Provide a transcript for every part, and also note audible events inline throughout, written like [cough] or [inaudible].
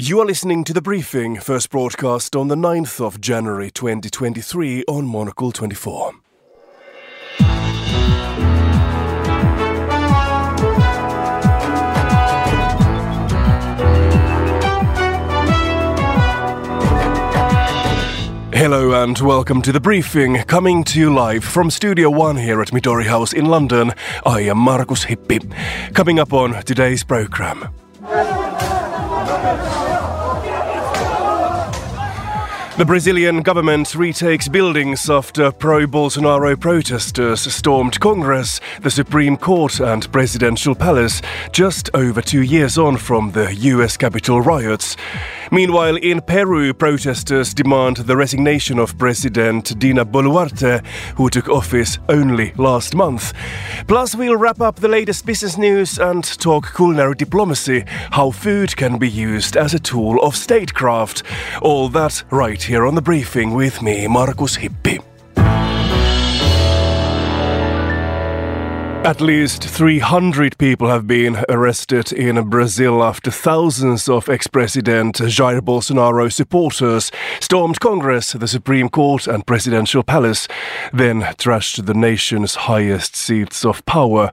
You are listening to the briefing, first broadcast on the 9th of January 2023 on Monocle 24. Hello and welcome to the briefing, coming to you live from Studio One here at Midori House in London. I am Markus Hippi. Coming up on today's programme. The Brazilian government retakes buildings after pro Bolsonaro protesters stormed Congress, the Supreme Court, and Presidential Palace just over two years on from the US Capitol riots. Meanwhile, in Peru, protesters demand the resignation of President Dina Boluarte, who took office only last month. Plus, we'll wrap up the latest business news and talk culinary diplomacy, how food can be used as a tool of statecraft. All that right here on the briefing with me, Markus Hippi. At least 300 people have been arrested in Brazil after thousands of ex President Jair Bolsonaro supporters stormed Congress, the Supreme Court, and Presidential Palace, then trashed the nation's highest seats of power.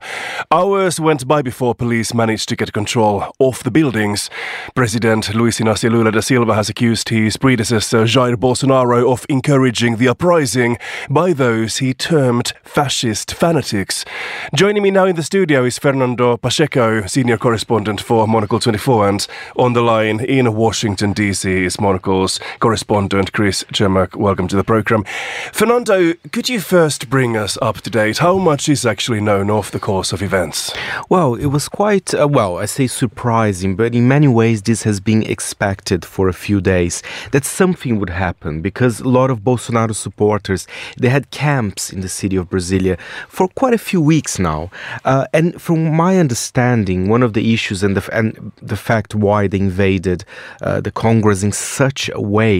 Hours went by before police managed to get control of the buildings. President Luiz Inácio Lula da Silva has accused his predecessor Jair Bolsonaro of encouraging the uprising by those he termed fascist fanatics. Joining me now in the studio is Fernando Pacheco, senior correspondent for Monocle 24, and on the line in Washington, D.C. is Monocle's correspondent Chris Cermak. Welcome to the program. Fernando, could you first bring us up to date? How much is actually known of the course of events? Well, it was quite, uh, well, I say surprising, but in many ways this has been expected for a few days that something would happen because a lot of Bolsonaro supporters, they had camps in the city of Brasilia for quite a few weeks now now. Uh, and from my understanding, one of the issues and the, and the fact why they invaded uh, the Congress in such a way,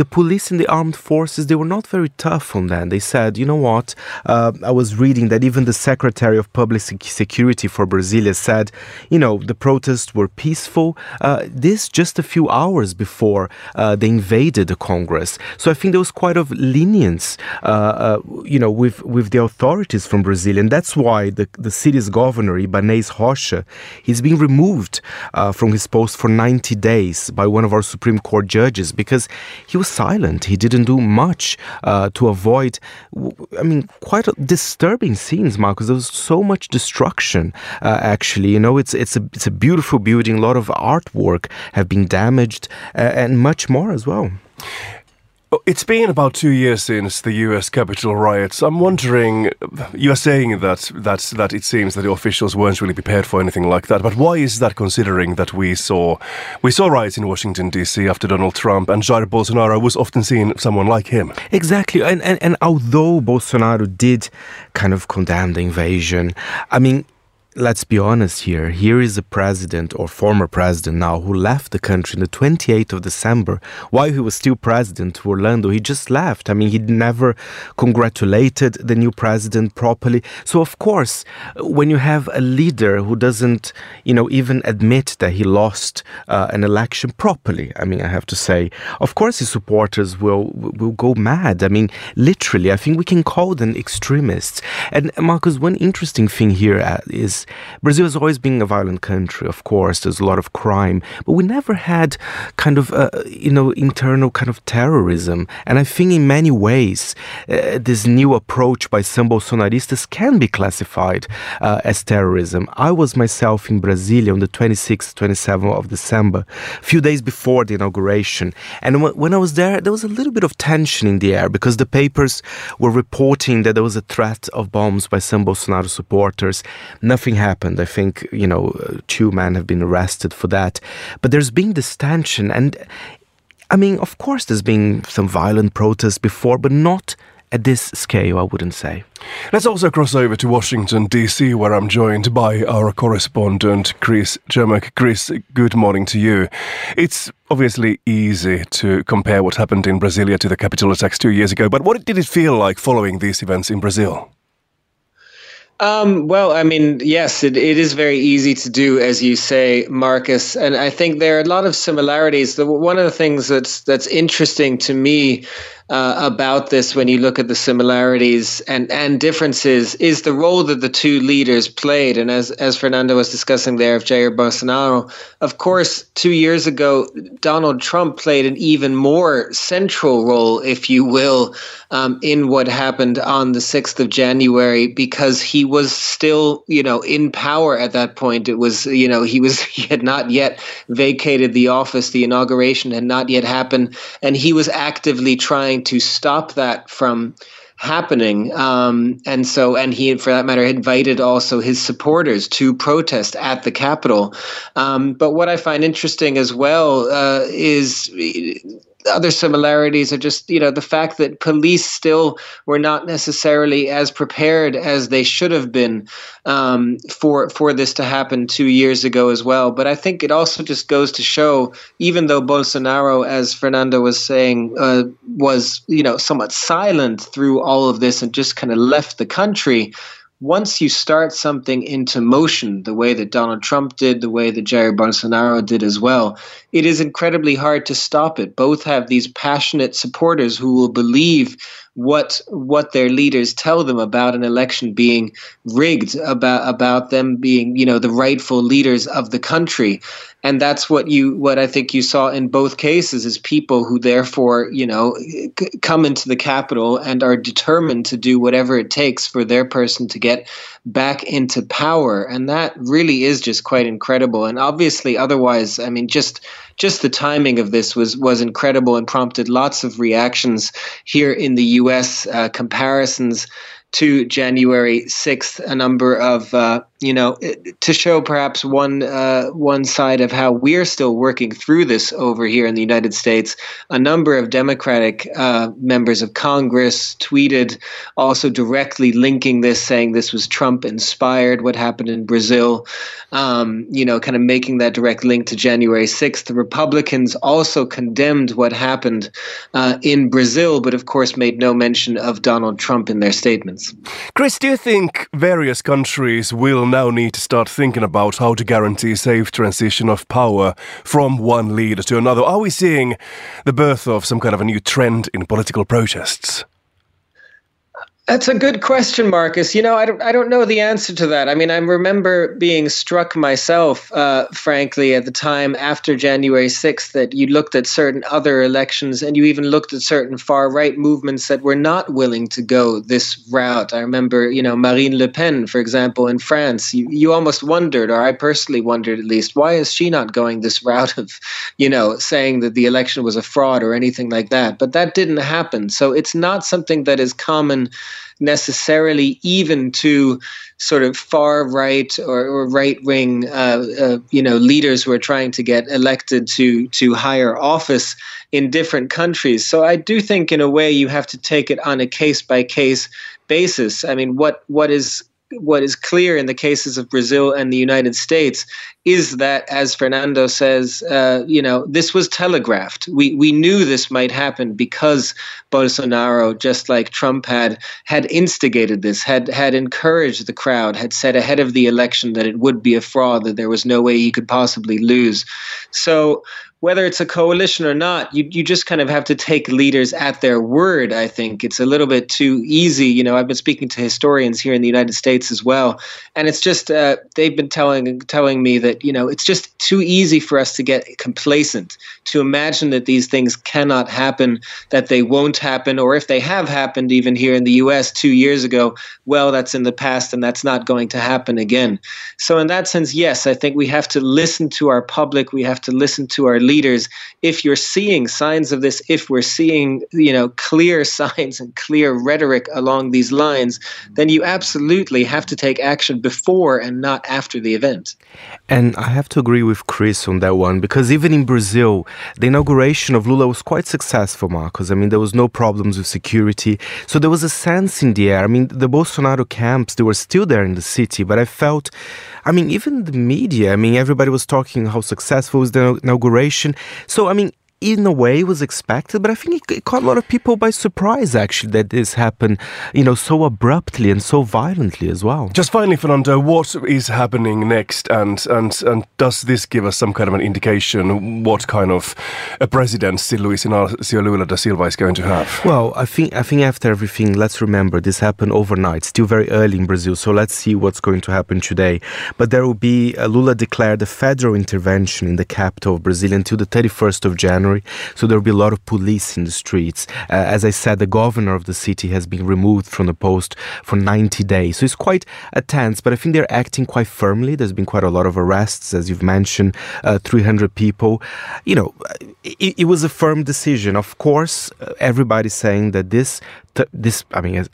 the police and the armed forces, they were not very tough on that. They said, you know what, uh, I was reading that even the Secretary of Public Security for Brasilia said, you know, the protests were peaceful. Uh, this just a few hours before uh, they invaded the Congress. So I think there was quite of lenience, uh, you know, with, with the authorities from Brazil. And that's why why the, the city's governor, Ibaneis Rocha, he's been removed uh, from his post for 90 days by one of our Supreme Court judges because he was silent. He didn't do much uh, to avoid, I mean, quite disturbing scenes, Marcus. There was so much destruction, uh, actually. You know, it's, it's, a, it's a beautiful building. A lot of artwork have been damaged uh, and much more as well. Oh, it's been about two years since the U.S. Capitol riots. I'm wondering, you are saying that that that it seems that the officials weren't really prepared for anything like that. But why is that, considering that we saw we saw riots in Washington D.C. after Donald Trump and Jair Bolsonaro was often seen someone like him? Exactly, and and, and although Bolsonaro did kind of condemn the invasion, I mean let's be honest here. Here is a president or former president now who left the country on the 28th of December while he was still president Orlando. He just left. I mean, he never congratulated the new president properly. So, of course, when you have a leader who doesn't, you know, even admit that he lost uh, an election properly, I mean, I have to say, of course, his supporters will will go mad. I mean, literally, I think we can call them extremists. And Marcus, one interesting thing here uh, Brazil has always been a violent country, of course. There's a lot of crime, but we never had kind of, uh, you know, internal kind of terrorism. And I think in many ways, uh, this new approach by some Bolsonaristas can be classified uh, as terrorism. I was myself in Brasilia on the 26th, 27th of December, a few days before the inauguration. And w- when I was there, there was a little bit of tension in the air because the papers were reporting that there was a threat of bombs by some Bolsonaro supporters. Nothing happened. I think, you know, uh, two men have been arrested for that. But there's been this tension. And I mean, of course, there's been some violent protests before, but not at this scale, I wouldn't say. Let's also cross over to Washington, D.C., where I'm joined by our correspondent, Chris Cermak. Chris, good morning to you. It's obviously easy to compare what happened in Brasilia to the Capitol attacks two years ago, but what did it feel like following these events in Brazil? Um, well, I mean, yes, it, it is very easy to do, as you say, Marcus. And I think there are a lot of similarities. The, one of the things that's that's interesting to me uh, about this when you look at the similarities and, and differences is the role that the two leaders played. And as, as Fernando was discussing there of Jair Bolsonaro, of course, two years ago, Donald Trump played an even more central role, if you will, um, in what happened on the 6th of January because he was still, you know, in power at that point. It was, you know, he was, [laughs] he had not yet vacated the office. The inauguration had not yet happened. And he was actively trying to stop that from happening. Um, and so, and he, for that matter, invited also his supporters to protest at the Capitol. Um, but what I find interesting as well uh, is other similarities are just you know the fact that police still were not necessarily as prepared as they should have been um, for for this to happen two years ago as well. But I think it also just goes to show, even though Bolsonaro, as Fernando was saying, uh, was you know somewhat silent through all of this and just kind of left the country once you start something into motion, the way that Donald Trump did, the way that Jair Bolsonaro did as well, it is incredibly hard to stop it. Both have these passionate supporters who will believe what what their leaders tell them about an election being rigged, about about them being, you know, the rightful leaders of the country. And that's what you what I think you saw in both cases is people who therefore, you know, c- come into the capital and are determined to do whatever it takes for their person to get back into power. And that really is just quite incredible. And obviously otherwise, I mean just just the timing of this was was incredible and prompted lots of reactions here in the U.S. Uh, comparisons to January 6th, a number of uh, you know, to show perhaps one uh, one side of how we're still working through this over here in the United States. A number of Democratic uh, members of Congress tweeted, also directly linking this, saying this was Trump inspired. What happened in Brazil, um, you know, kind of making that direct link to January sixth. The Republicans also condemned what happened uh, in Brazil, but of course made no mention of Donald Trump in their statements. Chris, do you think various countries will now need to start thinking about how to guarantee safe transition of power from one leader to another. Are we seeing the birth of some kind of a new trend in political protests? That's a good question, Marcus. You know, I don't, I don't know the answer to that. I mean, I remember being struck myself, uh, frankly, at the time after January 6th, that you looked at certain other elections and you even looked at certain far right movements that were not willing to go this route. I remember, you know, Marine Le Pen, for example, in France. You, you almost wondered, or I personally wondered at least, why is she not going this route of, you know, saying that the election was a fraud or anything like that? But that didn't happen. So it's not something that is common necessarily even to sort of far right or, or right wing, uh, uh, you know, leaders who are trying to get elected to to higher office in different countries. So I do think, in a way, you have to take it on a case by case basis. I mean, what what is what is clear in the cases of Brazil and the United States is that, as Fernando says, uh, you know, this was telegraphed. We we knew this might happen because Bolsonaro, just like Trump had, had instigated this, had had encouraged the crowd, had said ahead of the election that it would be a fraud, that there was no way he could possibly lose. So whether it's a coalition or not, you, you just kind of have to take leaders at their word, I think. It's a little bit too easy. You know, I've been speaking to historians here in the United States as well, and it's just, uh, they've been telling, telling me that, you know, it's just too easy for us to get complacent, to imagine that these things cannot happen, that they won't happen, or if they have happened even here in the US two years ago, well, that's in the past and that's not going to happen again. So, in that sense, yes, I think we have to listen to our public, we have to listen to our leaders leaders if you're seeing signs of this if we're seeing you know clear [laughs] signs and clear rhetoric along these lines then you absolutely have to take action before and not after the event. And i have to agree with chris on that one because even in brazil the inauguration of lula was quite successful marcos. I mean there was no problems with security. So there was a sense in the air. I mean the bolsonaro camps they were still there in the city but i felt I mean, even the media, I mean, everybody was talking how successful was the inauguration. So, I mean, in a way was expected, but I think it, caught a lot of people by surprise actually that this happened, you know, so abruptly and so violently as well. Just finally, Fernando, what is happening next, and and and does this give us some kind of an indication what kind of a presidency Luiz Inácio Lula da Silva is going to have? Well, I think I think after everything, let's remember this happened overnight, still very early in Brazil. So let's see what's going to happen today. But there will be uh, Lula declared a federal intervention in the capital of Brazil until the 31st of January. So there will be a lot of police in the streets. Uh, as I said, the governor of the city has been removed from the post for 90 days. So it's quite a tense, but I think they're acting quite firmly. There's been quite a lot of arrests, as you've mentioned, uh, 300 people. You know, it, it was a firm decision. Of course, uh, everybody's saying that this this, I mean,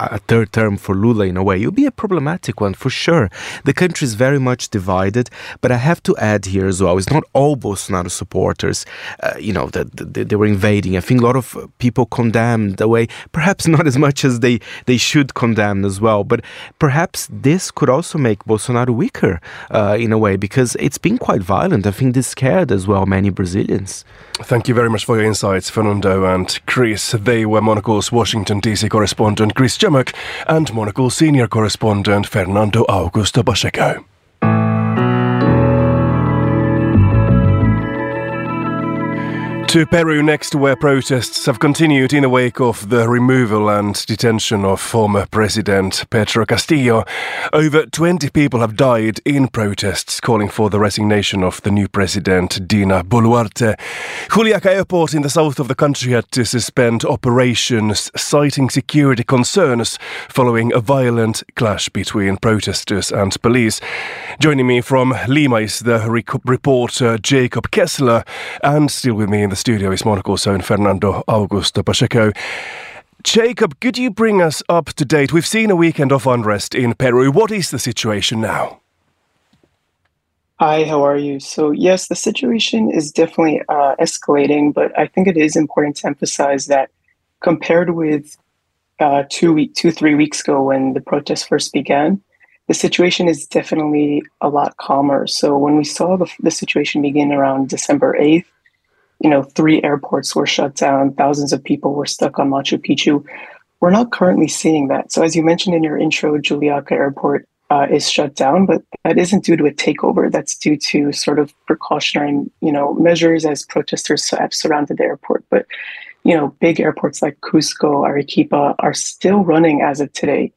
a third term for Lula in a way, it would be a problematic one for sure. The country is very much divided, but I have to add here as well, it's not all Bolsonaro supporters, uh, you know, that they, they, were invading. I think a lot of people condemned the way, perhaps [laughs] not as much as they, they should condemn as well, but perhaps this could also make Bolsonaro weaker uh, in a way because it's been quite violent. I think this scared as well many Brazilians. Thank you very much for your insights, Fernando and Chris. They were Monocle's Washington DC correspondent Chris And Monocle senior correspondent Fernando Augusto Pacheco. To Peru next, where protests have continued in the wake of the removal and detention of former President Pedro Castillo. Over 20 people have died in protests calling for the resignation of the new president, Dina Boluarte. Juliaca Airport in the south of the country had to suspend operations, citing security concerns following a violent clash between protesters and police. Joining me from Lima is the reporter Jacob Kessler, and still with me in the studio is Monocle's own Fernando Augusto Pacheco. Jacob, could you bring us up to date? We've seen a weekend of unrest in Peru. What is the situation now? Hi, how are you? So, yes, the situation is definitely uh, escalating, but I think it is important to emphasize that compared with uh, two week, two three weeks ago when the protests first began, the situation is definitely a lot calmer. So, when we saw the, the situation begin around December eighth, you know, three airports were shut down, thousands of people were stuck on Machu Picchu. We're not currently seeing that. So, as you mentioned in your intro, Juliaca Airport uh, is shut down, but that isn't due to a takeover. That's due to sort of precautionary, you know, measures as protesters have surrounded the airport. But, you know, big airports like Cusco, Arequipa are still running as of today.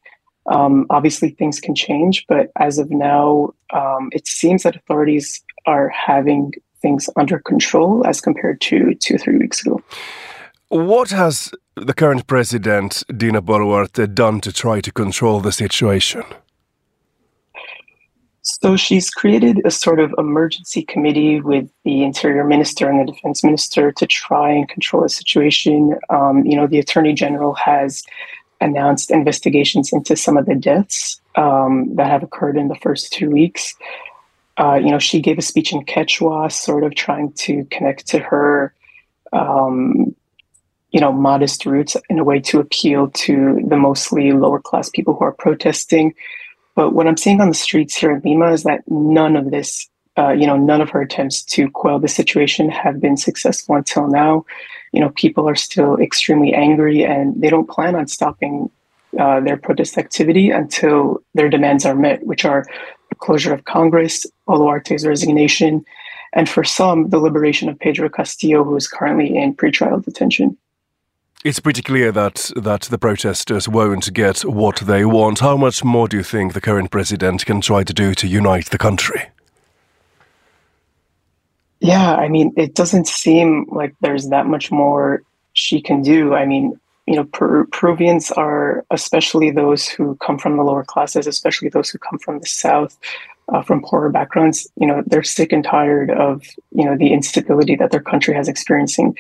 Um, obviously, things can change, but as of now, um, it seems that authorities are having things under control as compared to two, or three weeks ago. What has the current president, Dina Boluarte, done to try to control the situation? So she's created a sort of emergency committee with the interior minister and the defense minister to try and control the situation. Um, you know, the attorney general has announced investigations into some of the deaths um, that have occurred in the first two weeks uh, you know, she gave a speech in Quechua, sort of trying to connect to her, um, you know, modest roots in a way to appeal to the mostly lower class people who are protesting. But what I'm seeing on the streets here in Lima is that none of this, uh, you know, none of her attempts to quell the situation have been successful until now. You know, people are still extremely angry and they don't plan on stopping uh, their protest activity until their demands are met, which are closure of Congress, Boluarte's resignation, and for some, the liberation of Pedro Castillo, who is currently in pretrial detention. It's pretty clear that that the protesters won't get what they want. How much more do you think the current president can try to do to unite the country? Yeah, I mean, it doesn't seem like there's that much more she can do. I mean, you know, per- Peruvians are, especially those who come from the lower classes, especially those who come from the South, uh, from poorer backgrounds, you know, they're sick and tired of, you know, the instability that their country has experiencing.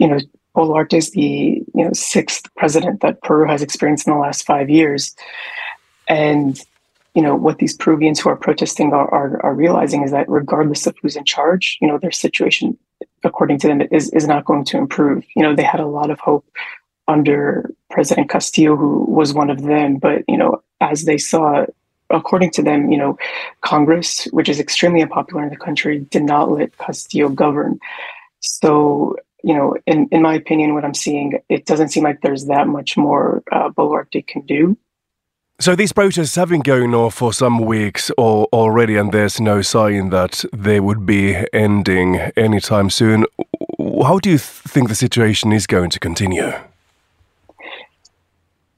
You know, Boluarte is the, you know, sixth president that Peru has experienced in the last five years. And, you know, what these Peruvians who are protesting are, are, are realizing is that regardless of who's in charge, you know, their situation, according to them, is, is not going to improve. You know, they had a lot of hope under President Castillo, who was one of them. But you know, as they saw, according to them, you know, Congress, which is extremely unpopular in the country, did not let Castillo govern. So, you know, in, in my opinion, what I'm seeing, it doesn't seem like there's that much more uh, Boluarte can do. So these protests have been going on for some weeks already, and there's no sign that they would be ending anytime soon. How do you think the situation is going to continue?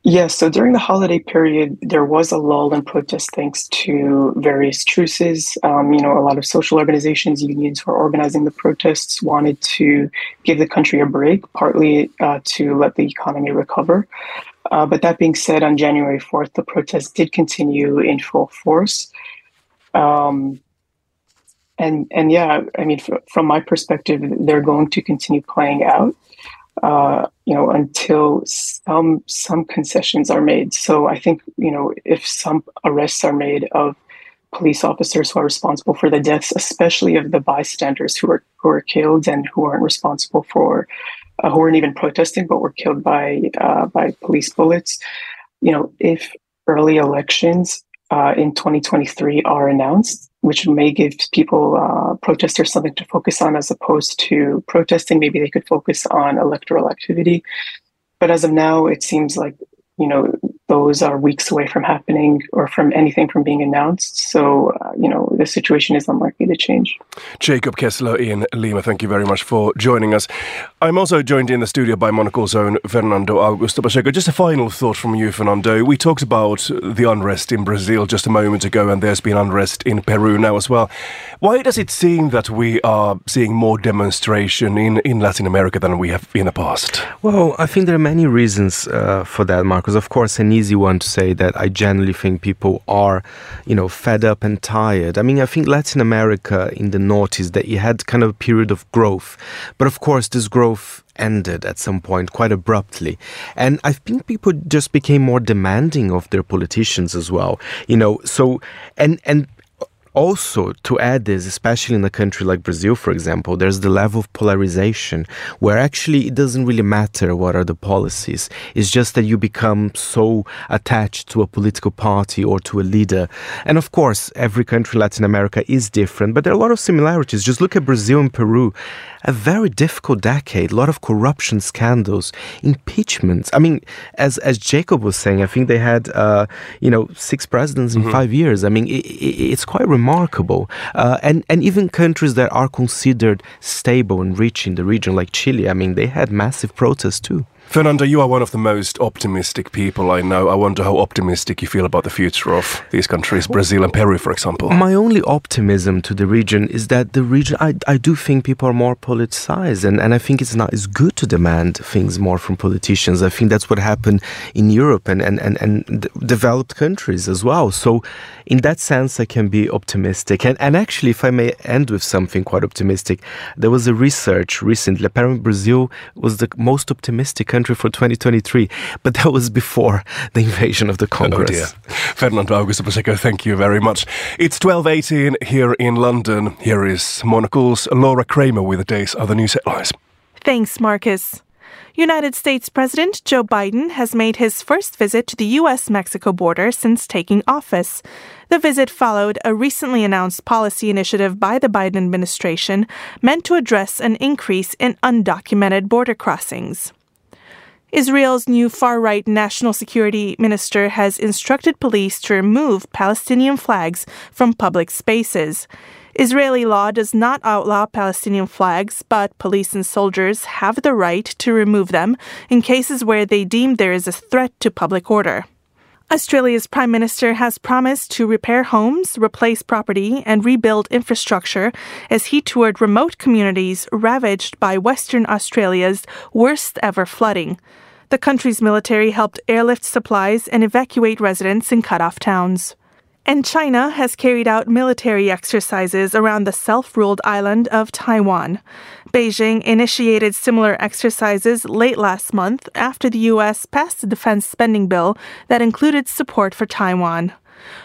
Yes, so during the holiday period, there was a lull in protests thanks to various truces. Um, you know, a lot of social organizations, unions who are organizing the protests wanted to give the country a break, partly uh, to let the economy recover. Uh, but that being said, on January 4th, the protests did continue in full force. Um, and and yeah, I mean, f- from my perspective, they're going to continue playing out, uh, you know, until some some concessions are made. So I think you know, if some arrests are made of police officers who are responsible for the deaths, especially of the bystanders who are who are killed and who aren't responsible for uh, who weren't even protesting but were killed by uh, by police bullets. You know, if early elections uh, in 2023 are announced, which may give people uh, protesters something to focus on as opposed to protesting, maybe they could focus on electoral activity. But as of now, it seems like you know those are weeks away from happening or from anything from being announced. So, uh, you know, the situation is unlikely to change. Jacob Kessler in Lima, thank you very much for joining us. I'm also joined in the studio by Monocle's own Fernando Augusto Pacheco. Just a final thought from you, Fernando. We talked about the unrest in Brazil just a moment ago, and there's been unrest in Peru now as well. Why does it seem that we are seeing more demonstration in, in Latin America than we have in the past? Well, I think there are many reasons uh, for that, Marcos. Of course, an easy one to say that I generally think people are, you know, fed up and tired. I mean, I think Latin America in the noughties that you had kind of a period of growth, but of course this growth ended at some point quite abruptly. And I think people just became more demanding of their politicians as well. You know, so and and also to add this especially in a country like brazil for example there's the level of polarization where actually it doesn't really matter what are the policies. It's just that you become so attached to a political party or to a leader. And of course every country in latin america is different but there are a lot of similarities. Just look at brazil and peru a very difficult decade, a lot of corruption scandals, impeachments. I mean, as as Jacob was saying, I think they had uh, you know six presidents in mm-hmm. five years. I mean, it, it, it's quite remarkable. Uh, and and even countries that are considered stable and rich in the region, like Chile, I mean, they had massive protests too. Fernando, you are one of the most optimistic people I know. I wonder how optimistic you feel about the future of these countries, Brazil and Peru, for example. My only optimism to the region is that the region, I, I do think people are more politicized, and, and I think it's not it's good to demand things more from politicians. I think that's what happened in Europe and, and, and, and developed countries as well. So, in that sense, I can be optimistic. And, and actually, if I may end with something quite optimistic, there was a research recently. Apparently, Brazil was the most optimistic country country for 2023, but that was before the invasion of the Congress. Oh dear. Fernando Augusto Pacheco, thank you very much. It's 12.18 here in London. Here is Monocle's Laura Kramer with the day's other news headlines. Thanks, Marcus. United States President Joe Biden has made his first visit to the U.S. Mexico border since taking office. The visit followed a recently announced policy initiative by the Biden administration meant to address an increase in undocumented border crossings. Israel's new far right national security minister has instructed police to remove Palestinian flags from public spaces. Israeli law does not outlaw Palestinian flags, but police and soldiers have the right to remove them in cases where they deem there is a threat to public order. Australia's Prime Minister has promised to repair homes, replace property, and rebuild infrastructure as he toured remote communities ravaged by Western Australia's worst ever flooding. The country's military helped airlift supplies and evacuate residents in cut off towns. And China has carried out military exercises around the self ruled island of Taiwan. Beijing initiated similar exercises late last month after the U.S. passed a defense spending bill that included support for Taiwan.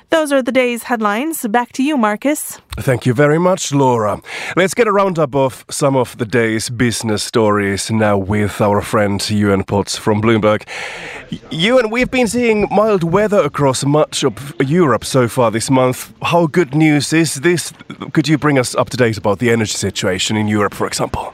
Those are the day's headlines. Back to you, Marcus. Thank you very much, Laura. Let's get a roundup of some of the day's business stories now with our friend Ewan Potts from Bloomberg. Ewan, we've been seeing mild weather across much of Europe so far this month. How good news is this? Could you bring us up to date about the energy situation in Europe, for example?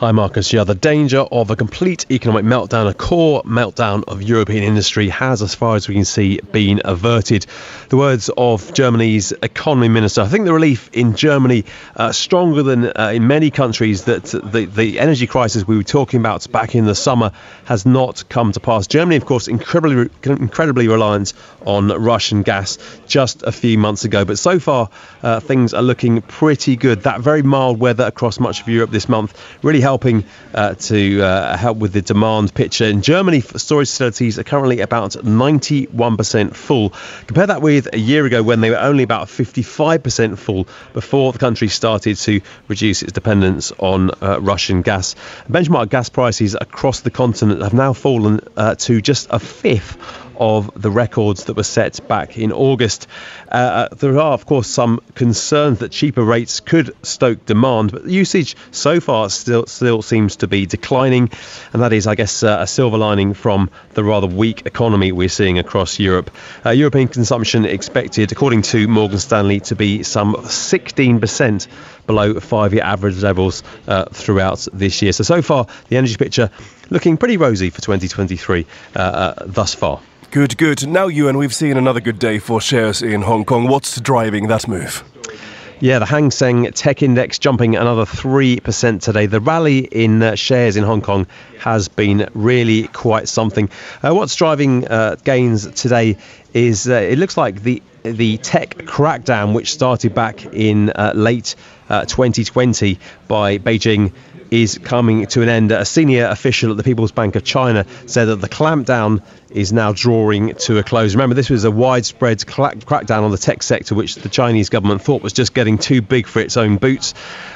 Hi, Marcus. Yeah, the danger of a complete economic meltdown, a core meltdown of European industry, has, as far as we can see, been averted. The words of Germany's economy minister. I think the relief in Germany uh, stronger than uh, in many countries that the, the energy crisis we were talking about back in the summer has not come to pass. Germany, of course, incredibly incredibly reliant on Russian gas just a few months ago, but so far uh, things are looking pretty good. That very mild weather across much of Europe this month really helping uh, to uh, help with the demand picture. In Germany, storage facilities are currently about 91% full. Compare that with a year ago when they were only about 55% full before the country started to reduce its dependence on uh, Russian gas. Benchmark gas prices across the continent have now fallen uh, to just a fifth of the records that were set back in August. Uh, uh, there are, of course, some concerns that cheaper rates could stoke demand, but usage so far still still seems to be declining, and that is, I guess, uh, a silver lining from the rather weak economy we're seeing across Europe. Uh, European consumption expected, according to Morgan Stanley, to be some 16% below five-year average levels uh, throughout this year. So so far, the energy picture looking pretty rosy for 2023 uh, thus far. Good, good. Now, Ewan, we've seen another good day for shares in Hong Kong. What's driving that move? Yeah, the Hang Seng Tech Index jumping another 3% today. The rally in uh, shares in Hong Kong has been really quite something. Uh, what's driving uh, gains today is uh, it looks like the the tech crackdown, which started back in uh, 2020 uh, by Beijing is coming to an end. A senior official at the People's Bank of China said that the clampdown is now drawing to a close. Remember, this was a widespread crackdown on the tech sector, which the Chinese government thought was just getting too big for its own boots.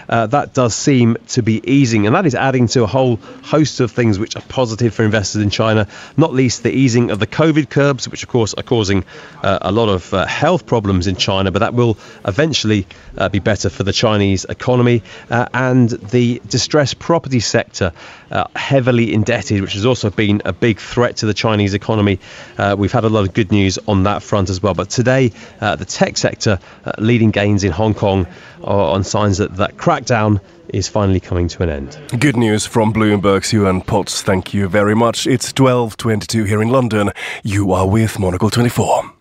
Uh, that does seem to be easing, and that is adding to a whole host of things which are positive for investors in China, not least the easing of the COVID curbs, which of course are causing uh, a lot of uh, health problems in China, but that will eventually uh, be better for the Chinese economy. Uh, and the distressed property sector, uh, heavily indebted, which has also been a big threat to the Chinese economy. Uh, we've had a lot of good news on that front as well. But today, uh, the tech sector uh, leading gains in Hong Kong on signs that that crackdown is finally coming to an end. Good news from Bloomberg's Ewan Potts. Thank you very much. It's 12:22 here in London. You are with Monocle 24.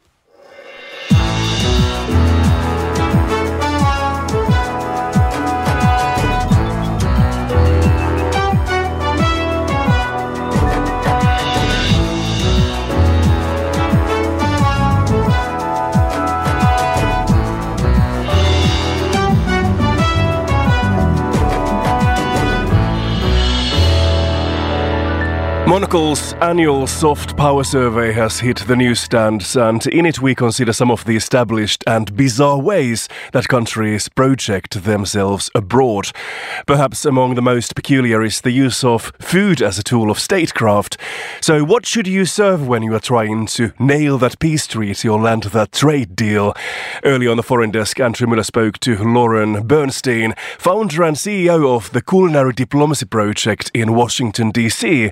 Monocle's annual soft power survey has hit the newsstands, and in it we consider some of the established and bizarre ways that countries project themselves abroad. Perhaps among the most peculiar is the use of food as a tool of statecraft. So, what should you serve when you are trying to nail that peace treaty or land that trade deal? Early on the foreign desk, Andrew Mueller spoke to Lauren Bernstein, founder and CEO of the Culinary Diplomacy Project in Washington, D.C.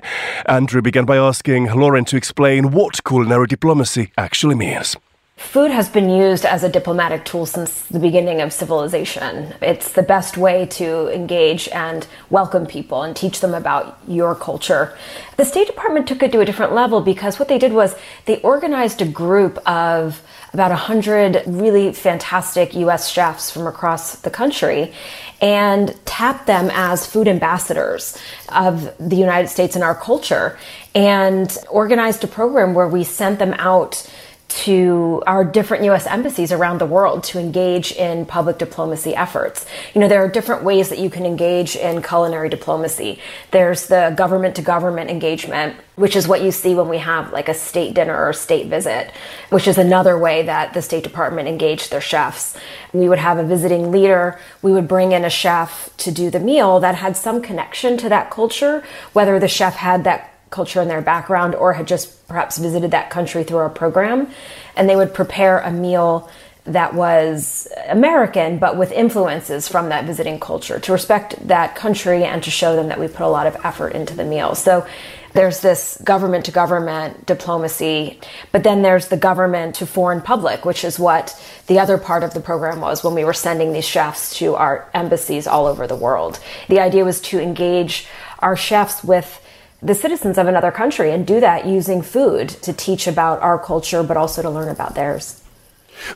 Andrew began by asking Lauren to explain what culinary diplomacy actually means. Food has been used as a diplomatic tool since the beginning of civilization. It's the best way to engage and welcome people and teach them about your culture. The State Department took it to a different level because what they did was they organized a group of about 100 really fantastic US chefs from across the country and tapped them as food ambassadors of the United States and our culture and organized a program where we sent them out to our different US embassies around the world to engage in public diplomacy efforts. You know, there are different ways that you can engage in culinary diplomacy. There's the government to government engagement, which is what you see when we have like a state dinner or state visit, which is another way that the State Department engaged their chefs. We would have a visiting leader, we would bring in a chef to do the meal that had some connection to that culture, whether the chef had that culture and their background or had just perhaps visited that country through our program. And they would prepare a meal that was American, but with influences from that visiting culture to respect that country and to show them that we put a lot of effort into the meal. So there's this government to government diplomacy, but then there's the government to foreign public, which is what the other part of the program was when we were sending these chefs to our embassies all over the world. The idea was to engage our chefs with the citizens of another country and do that using food to teach about our culture, but also to learn about theirs.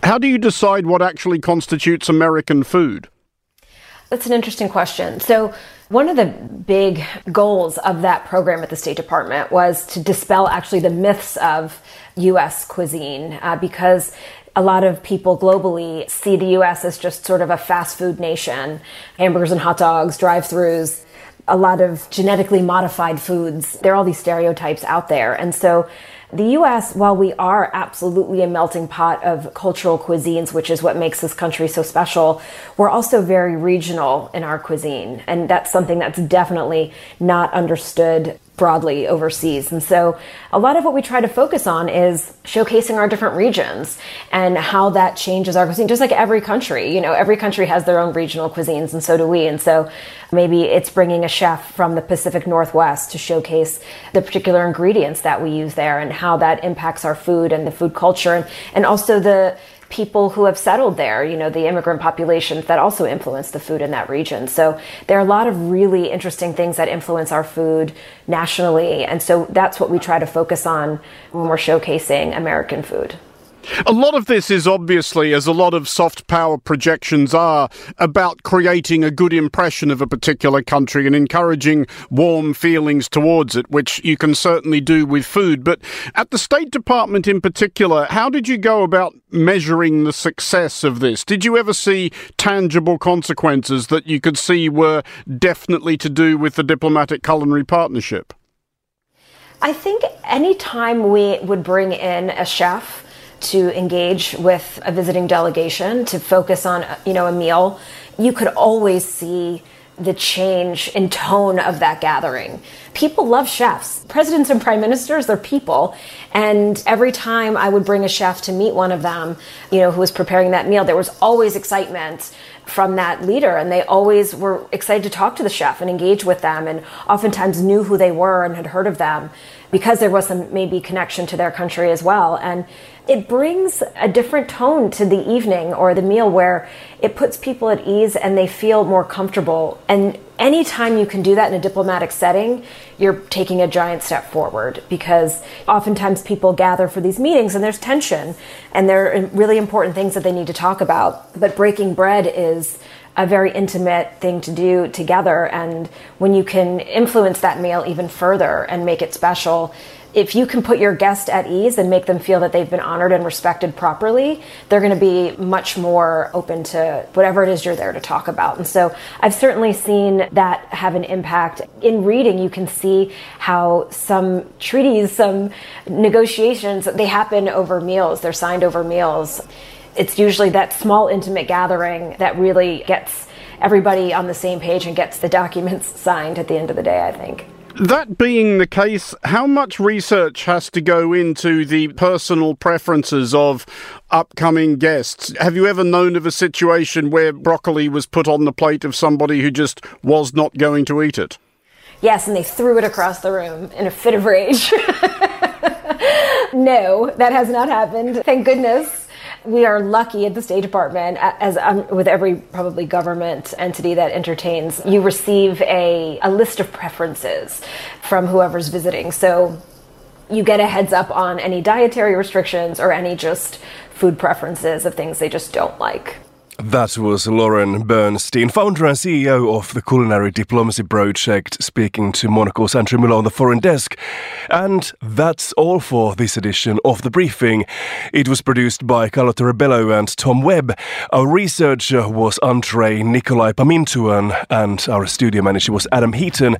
How do you decide what actually constitutes American food? That's an interesting question. So, one of the big goals of that program at the State Department was to dispel actually the myths of US cuisine uh, because a lot of people globally see the US as just sort of a fast food nation hamburgers and hot dogs, drive throughs, a lot of genetically modified foods. There are all these stereotypes out there. And so the US, while we are absolutely a melting pot of cultural cuisines, which is what makes this country so special, we're also very regional in our cuisine. And that's something that's definitely not understood broadly overseas. And so a lot of what we try to focus on is showcasing our different regions and how that changes our cuisine, just like every country. You know, every country has their own regional cuisines, and so do we. And so maybe it's bringing a chef from the Pacific Northwest to showcase the particular ingredients that we use there and how that impacts our food and the food culture and, and also the people who have settled there, you know, the immigrant populations that also influence the food in that region. So there are a lot of really interesting things that influence our food nationally. And so that's what we try to focus on when we're showcasing American food. A lot of this is obviously, as a lot of soft power projections are, about creating a good impression of a particular country and encouraging warm feelings towards it, which you can certainly do with food. But at the State Department in particular, how did you go about measuring the success of this? Did you ever see tangible consequences that you could see were definitely to do with the diplomatic culinary partnership? I think any time we would bring in a chef, to engage with a visiting delegation to focus on you know a meal you could always see the change in tone of that gathering. People love chefs. Presidents and prime ministers, they're people. And every time I would bring a chef to meet one of them, you know, who was preparing that meal, there was always excitement from that leader. And they always were excited to talk to the chef and engage with them and oftentimes knew who they were and had heard of them because there was some maybe connection to their country as well. And it brings a different tone to the evening or the meal where it puts people at ease and they feel more comfortable. And anytime you can do that in a diplomatic setting, you're taking a giant step forward because oftentimes people gather for these meetings and there's tension and there are really important things that they need to talk about. But breaking bread is a very intimate thing to do together. And when you can influence that meal even further and make it special, if you can put your guest at ease and make them feel that they've been honored and respected properly, they're going to be much more open to whatever it is you're there to talk about. And so I've certainly seen that have an impact. In reading, you can see how some treaties, some negotiations, they happen over meals, they're signed over meals. It's usually that small, intimate gathering that really gets everybody on the same page and gets the documents [laughs] signed at the end of the day, I think. That being the case, how much research has to go into the personal preferences of upcoming guests? Have you ever known of a situation where broccoli was put on the plate of somebody who just was not going to eat it? Yes, and they threw it across the room in a fit of rage. [laughs] no, that has not happened. Thank goodness we are lucky at the State Department, as um, with every probably government entity that entertains, you receive a, a list of preferences from whoever's visiting. So you get a heads up on any dietary restrictions or any just food preferences of things they just don't like. That was Lauren Bernstein, founder and CEO of the Culinary Diplomacy Project, speaking to Monocle's Andrew Mueller on the foreign desk. And that's all for this edition of The Briefing. It was produced by Carlotta Rebello and Tom Webb. Our researcher was Andre Nikolai Pamintuan, and our studio manager was Adam Heaton.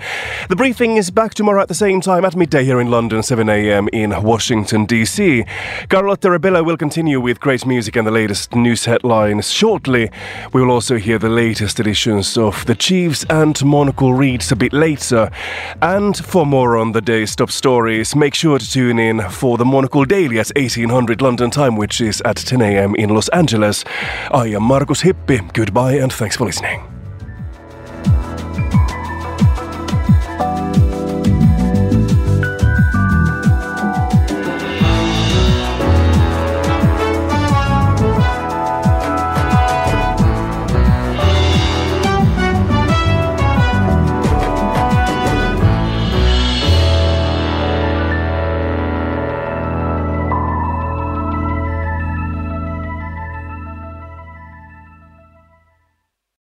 The Briefing is back tomorrow at the same time at midday here in London, 7am in Washington, D.C. Carlotta Rebello will continue with great music and the latest news headlines shortly shortly. We will also hear the latest editions of The Chiefs and Monocle Reads a bit later. And for more on the day's top stories, make sure to tune in for the Monocle Daily at 1800 London time, which is at 10 a.m. in Los Angeles. I am Markus Hippi. Goodbye and thanks for listening.